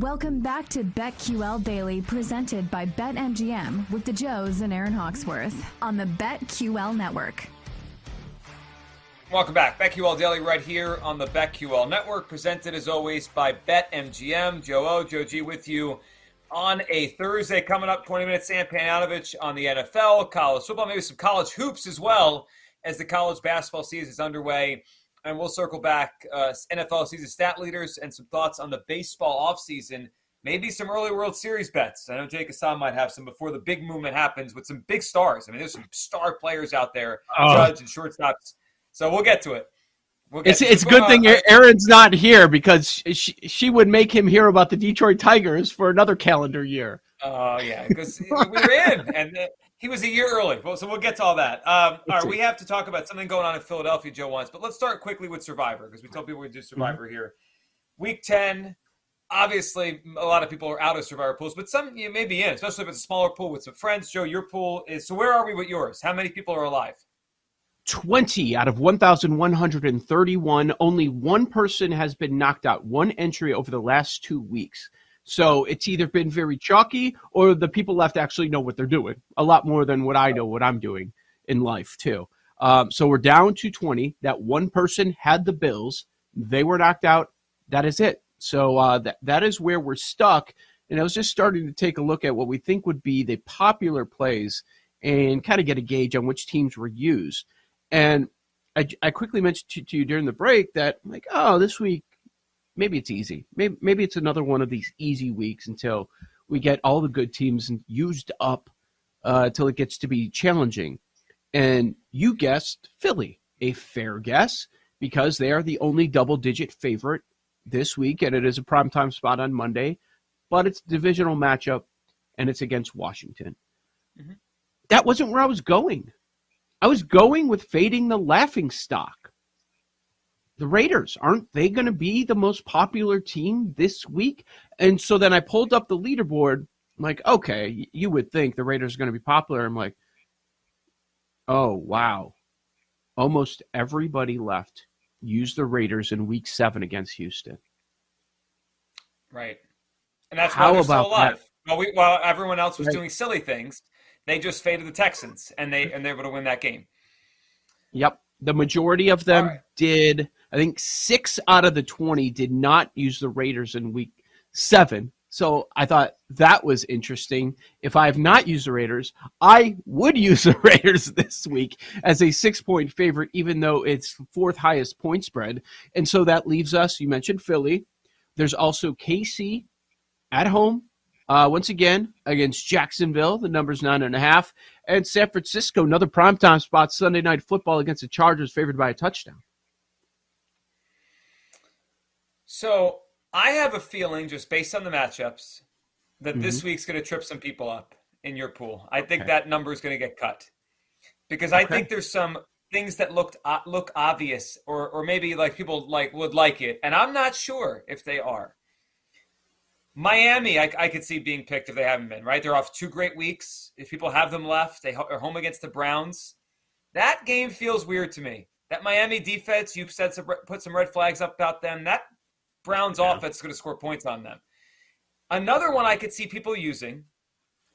Welcome back to BetQL Daily, presented by BetMGM with the Joes and Erin Hawksworth on the BetQL Network. Welcome back. BetQL Daily right here on the BetQL Network, presented as always by BetMGM. Joe O, Joe G with you on a Thursday. Coming up 20 minutes, Sam Panayotovich on the NFL, college football, maybe some college hoops as well as the college basketball season is underway and we'll circle back uh, NFL season stat leaders and some thoughts on the baseball offseason. Maybe some early World Series bets. I know Jake Hassan might have some before the big movement happens with some big stars. I mean, there's some star players out there, oh. Judge and shortstops. So we'll get to it. We'll it's it's a good thing Erin's not here because she, she would make him hear about the Detroit Tigers for another calendar year. Oh yeah, because we were in, and he was a year early. So we'll get to all that. Um, all right, we have to talk about something going on in Philadelphia, Joe wants, but let's start quickly with Survivor because we told people we do Survivor mm-hmm. here. Week ten, obviously, a lot of people are out of Survivor pools, but some you may be in, especially if it's a smaller pool with some friends. Joe, your pool is. So where are we with yours? How many people are alive? 20 out of 1,131. Only one person has been knocked out, one entry over the last two weeks. So it's either been very chalky or the people left actually know what they're doing a lot more than what I know what I'm doing in life too. Um, so we're down to 20. That one person had the Bills. They were knocked out. That is it. So uh, that that is where we're stuck. And I was just starting to take a look at what we think would be the popular plays and kind of get a gauge on which teams were used. And I, I quickly mentioned to, to you during the break that like, oh, this week maybe it's easy. Maybe maybe it's another one of these easy weeks until we get all the good teams used up uh, until it gets to be challenging. And you guessed Philly, a fair guess because they are the only double-digit favorite this week, and it is a primetime spot on Monday. But it's a divisional matchup, and it's against Washington. Mm-hmm. That wasn't where I was going. I was going with fading the laughing stock the Raiders. Aren't they going to be the most popular team this week? And so then I pulled up the leaderboard. I'm like, okay, you would think the Raiders are going to be popular. I'm like, oh, wow. Almost everybody left used the Raiders in week seven against Houston. Right. And that's How about still alive. That? While, we, while everyone else was right. doing silly things, they just faded the Texans and they and they were able to win that game. Yep. The majority of them right. did I think six out of the 20 did not use the Raiders in week seven. So I thought that was interesting. If I have not used the Raiders, I would use the Raiders this week as a six point favorite, even though it's fourth highest point spread. And so that leaves us, you mentioned Philly. There's also KC at home, uh, once again against Jacksonville. The number's nine and a half. And San Francisco, another primetime spot, Sunday night football against the Chargers, favored by a touchdown. So I have a feeling, just based on the matchups, that mm-hmm. this week's going to trip some people up in your pool. I think that number is going to get cut because okay. I think there's some things that looked uh, look obvious, or or maybe like people like would like it, and I'm not sure if they are. Miami, I, I, could see being picked if they haven't been right. They're off two great weeks. If people have them left, they are home against the Browns. That game feels weird to me. That Miami defense, you've said some, put some red flags up about them. That Browns yeah. offense is going to score points on them. Another one I could see people using,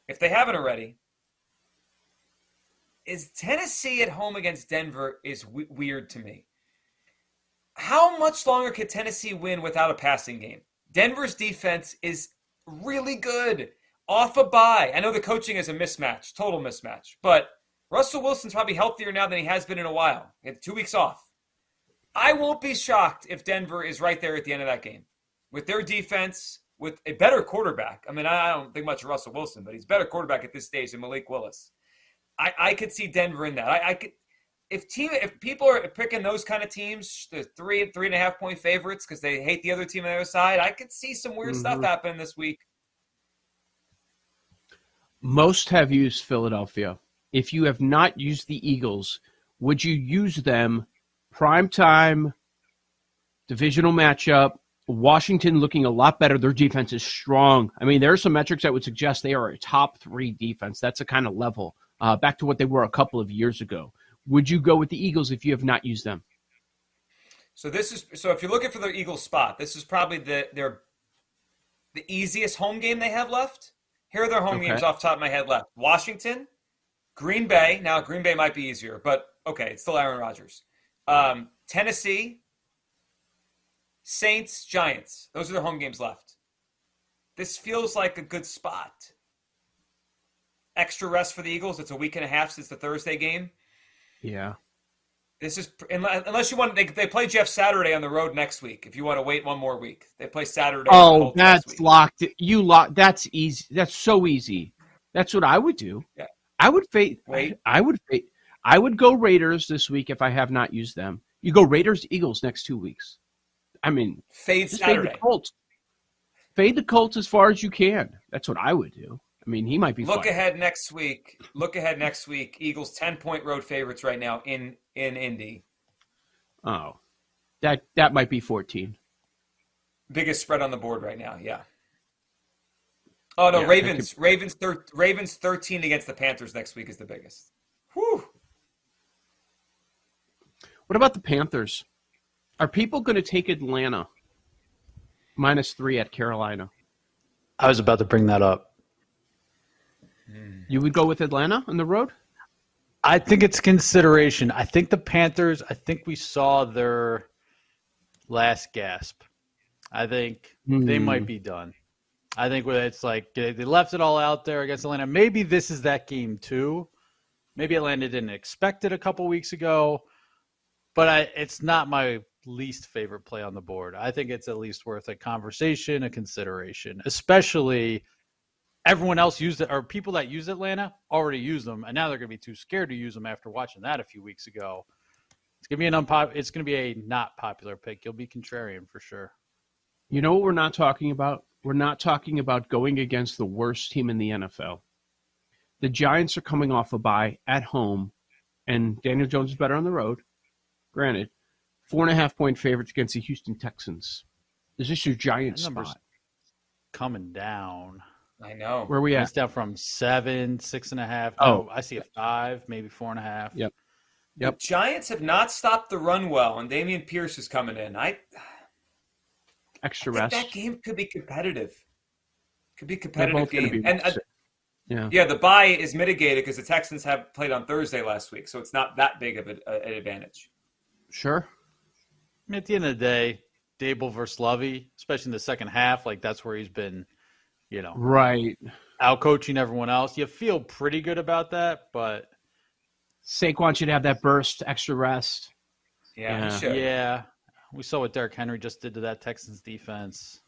if they haven't already, is Tennessee at home against Denver is w- weird to me. how much longer can Tennessee win without a passing game? Denver's defense is really good off a bye. I know the coaching is a mismatch, total mismatch, but Russell Wilson's probably healthier now than he has been in a while. He had two weeks off. I won't be shocked if Denver is right there at the end of that game with their defense, with a better quarterback. I mean, I don't think much of Russell Wilson, but he's better quarterback at this stage than Malik Willis. I, I could see Denver in that. I, I could if team if people are picking those kind of teams, the three three and a half point favorites because they hate the other team on the other side, I could see some weird mm-hmm. stuff happen this week. Most have used Philadelphia. If you have not used the Eagles, would you use them prime time divisional matchup? Washington looking a lot better. Their defense is strong. I mean, there are some metrics that would suggest they are a top three defense. That's a kind of level uh, back to what they were a couple of years ago. Would you go with the Eagles if you have not used them? So this is so if you're looking for the Eagles spot, this is probably the their the easiest home game they have left. Here are their home okay. games off the top of my head left. Washington, Green Bay. Now Green Bay might be easier, but okay, it's still Aaron Rodgers. Um, Tennessee, Saints, Giants. Those are the home games left. This feels like a good spot. Extra rest for the Eagles. It's a week and a half since the Thursday game. Yeah. This is unless you want they they play Jeff Saturday on the road next week. If you want to wait one more week, they play Saturday. Oh, that's locked. You lock. That's easy. That's so easy. That's what I would do. Yeah. I would fade. Wait. I would fade. I would go Raiders this week if I have not used them. You go Raiders Eagles next two weeks. I mean, fade Fade the Colts. Fade the Colts as far as you can. That's what I would do. I mean, he might be. Look ahead next week. Look ahead next week. Eagles ten point road favorites right now in in Indy. Oh, that that might be fourteen. Biggest spread on the board right now. Yeah. Oh no, yeah, Ravens. Could... Ravens. Thir- Ravens thirteen against the Panthers next week is the biggest. Whew. What about the Panthers? Are people going to take Atlanta minus three at Carolina? I was about to bring that up. You would go with Atlanta on the road? I think it's consideration. I think the Panthers, I think we saw their last gasp. I think mm. they hmm. might be done. I think it's like they left it all out there against Atlanta. Maybe this is that game too. Maybe Atlanta didn't expect it a couple weeks ago, but I, it's not my least favorite play on the board. I think it's at least worth a conversation, a consideration, especially everyone else used it, or people that use Atlanta already use them, and now they're going to be too scared to use them after watching that a few weeks ago. It's going to be an unpop. It's going to be a not popular pick. You'll be contrarian for sure. You know what we're not talking about? We're not talking about going against the worst team in the NFL. The Giants are coming off a bye at home, and Daniel Jones is better on the road. Granted, four and a half point favorites against the Houston Texans. Is this your Giants spot? Coming down. I know. Where we at? It's down from seven, six and a half. Oh, I see a five, maybe four and a half. Yep. Yep. The Giants have not stopped the run well, and Dameon Pierce is coming in. I extra I rest. That game could be competitive. Could be competitive game. And uh, yeah, yeah, the bye is mitigated because the Texans have played on Thursday last week, so it's not that big of a, a, an advantage. Sure. At the end of the day, Daboll versus Lovie, especially in the second half, like that's where he's been you know, right, out coaching everyone else. You feel pretty good about that, but Saquon should have that burst, extra rest. Yeah, yeah. yeah. We saw what Derrick Henry just did to that Texans defense.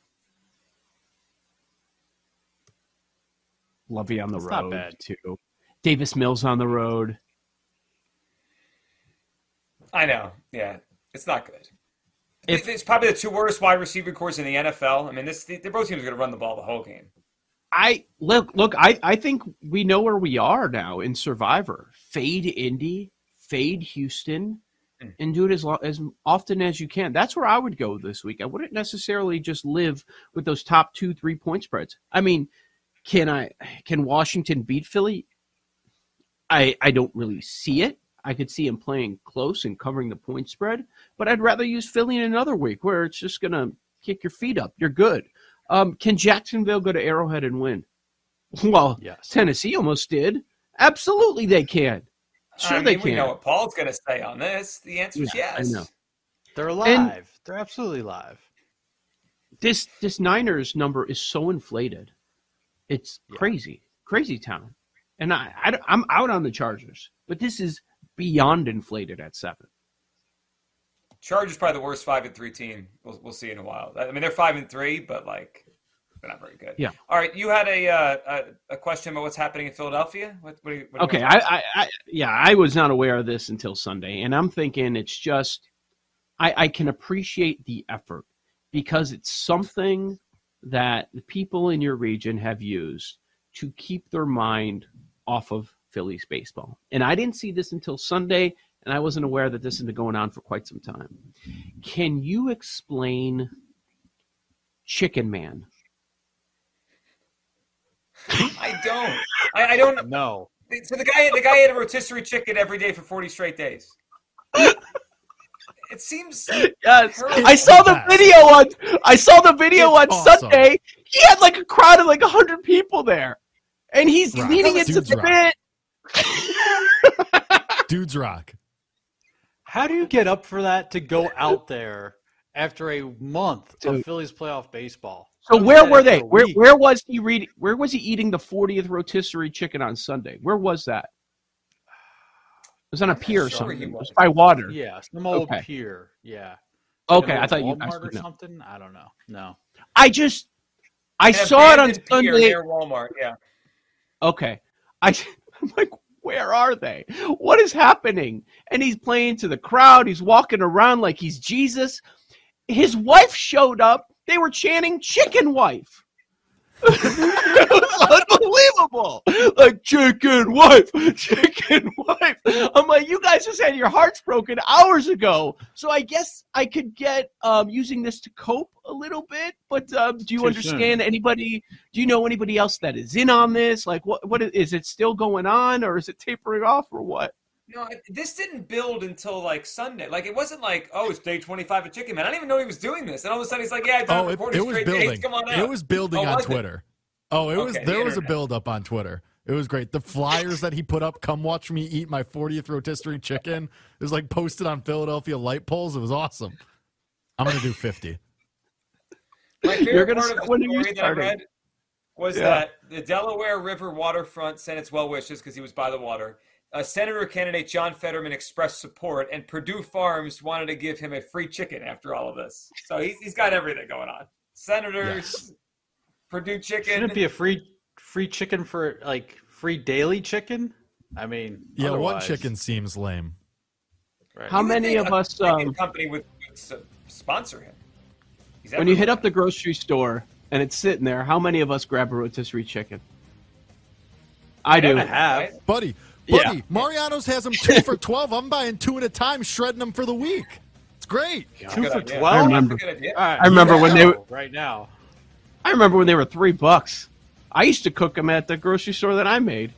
Lovie on the it's road too. Davis Mills on the road. I know. Yeah, it's not good. If, it's probably the two worst wide receiver cores in the NFL. I mean, this they're both teams are going to run the ball the whole game. I look, look. I I think we know where we are now in Survivor. Fade Indy, fade Houston, mm. and do it as as often as you can. That's where I would go this week. I wouldn't necessarily just live with those top two, three point spreads. I mean, can I? Can Washington beat Philly? I I don't really see it. I could see him playing close and covering the point spread, but I'd rather use Philly in another week where it's just going to kick your feet up. You're good. Um, can Jacksonville go to Arrowhead and win? Well, yes. Tennessee almost did. Absolutely, they can. Sure, I mean, they can. We know what Paul's going to say on this. The answer is yeah, yes. I know. They're alive. And They're absolutely live. This this Niners number is so inflated. It's yeah. crazy, crazy town. And I, I I'm out on the Chargers, but this is beyond inflated at seven. Chargers probably the worst five and three team. We'll, we'll see in a while. I mean, they're five and three, but like they're not very good. Yeah. All right, you had a uh, a, a, question about what's happening in Philadelphia. What, what, you, what okay, I, I, I, yeah, I was not aware of this until Sunday, and I'm thinking it's just I, I can appreciate the effort because it's something that the people in your region have used to keep their mind off of Phillies baseball. And I didn't see this until Sunday, and I wasn't aware that this had been going on for quite some time. Can you explain Chicken Man? I don't. I, I don't know. So the guy, the guy ate a rotisserie chicken every day for forty straight days. It seems. Yes, I saw the video on. I saw the video it's on awesome. Sunday. He had like a crowd of like hundred people there, and he's rock. leading into the bit. Dudes rock. How do you get up for that to go out there after a month Dude. of Phillies playoff baseball? So where were they? Where where was he reading? Where was he eating the 40th rotisserie chicken on Sunday? Where was that? It was on a pier or something. It was by water. Yeah, some old okay. pier. Yeah. Okay, I thought Walmart you guys or something. I don't know. No. I just I saw it on Sunday near Walmart. Yeah. Okay. I I'm like, where are they? What is happening? And he's playing to the crowd. He's walking around like he's Jesus. His wife showed up. They were chanting chicken wife. It was unbelievable. Like chicken wife, chicken wife. I'm like, you guys just had your hearts broken hours ago. So I guess I could get um, using this to cope a little bit. But um, do you Too understand soon. anybody? Do you know anybody else that is in on this? Like, what what is it still going on, or is it tapering off, or what? No, this didn't build until like Sunday. Like it wasn't like, oh, it's day twenty five of Chicken Man. I didn't even know he was doing this, and all of a sudden he's like, yeah, I've done oh, it, it, it was building. Days. Come on out. It was building oh, on Twitter. It? Oh, it okay, was. There the was a build up on Twitter. It was great. The flyers that he put up, come watch me eat my 40th rotisserie chicken. It was like posted on Philadelphia light poles. It was awesome. I'm gonna do 50. My favorite You're gonna part of the story that I read was yeah. that the Delaware River waterfront sent its well wishes because he was by the water uh, Senator candidate John Fetterman expressed support, and Perdue Farms wanted to give him a free chicken after all of this. So he's, he's got everything going on. Senators, yes. Perdue chicken. Shouldn't it be a free free chicken for like free daily chicken? I mean, yeah, otherwise. one chicken seems lame. Right. How many of us? Um, company would, would sponsor him. When you hit up the grocery store and it's sitting there, how many of us grab a rotisserie chicken? I do. I have, buddy. Buddy, yeah. Mariano's has them two for 12. I'm buying two at a time, shredding them for the week. It's great. two for 12? I remember, I remember yeah. when they were. Right now. I remember when they were three bucks. I used to cook them at the grocery store that I made,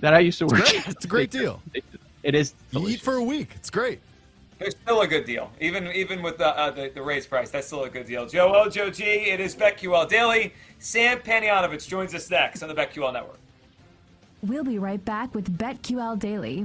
that I used to work. It's, it's a great deal. It is. You eat for a week. It's great. It's still a good deal, even even with the, uh, the, the raised price. That's still a good deal. Joe O, Joe G. It is BetQL Daily. Sam Panayotovich joins us next on the BetQL Network. We'll be right back with BetQL Daily.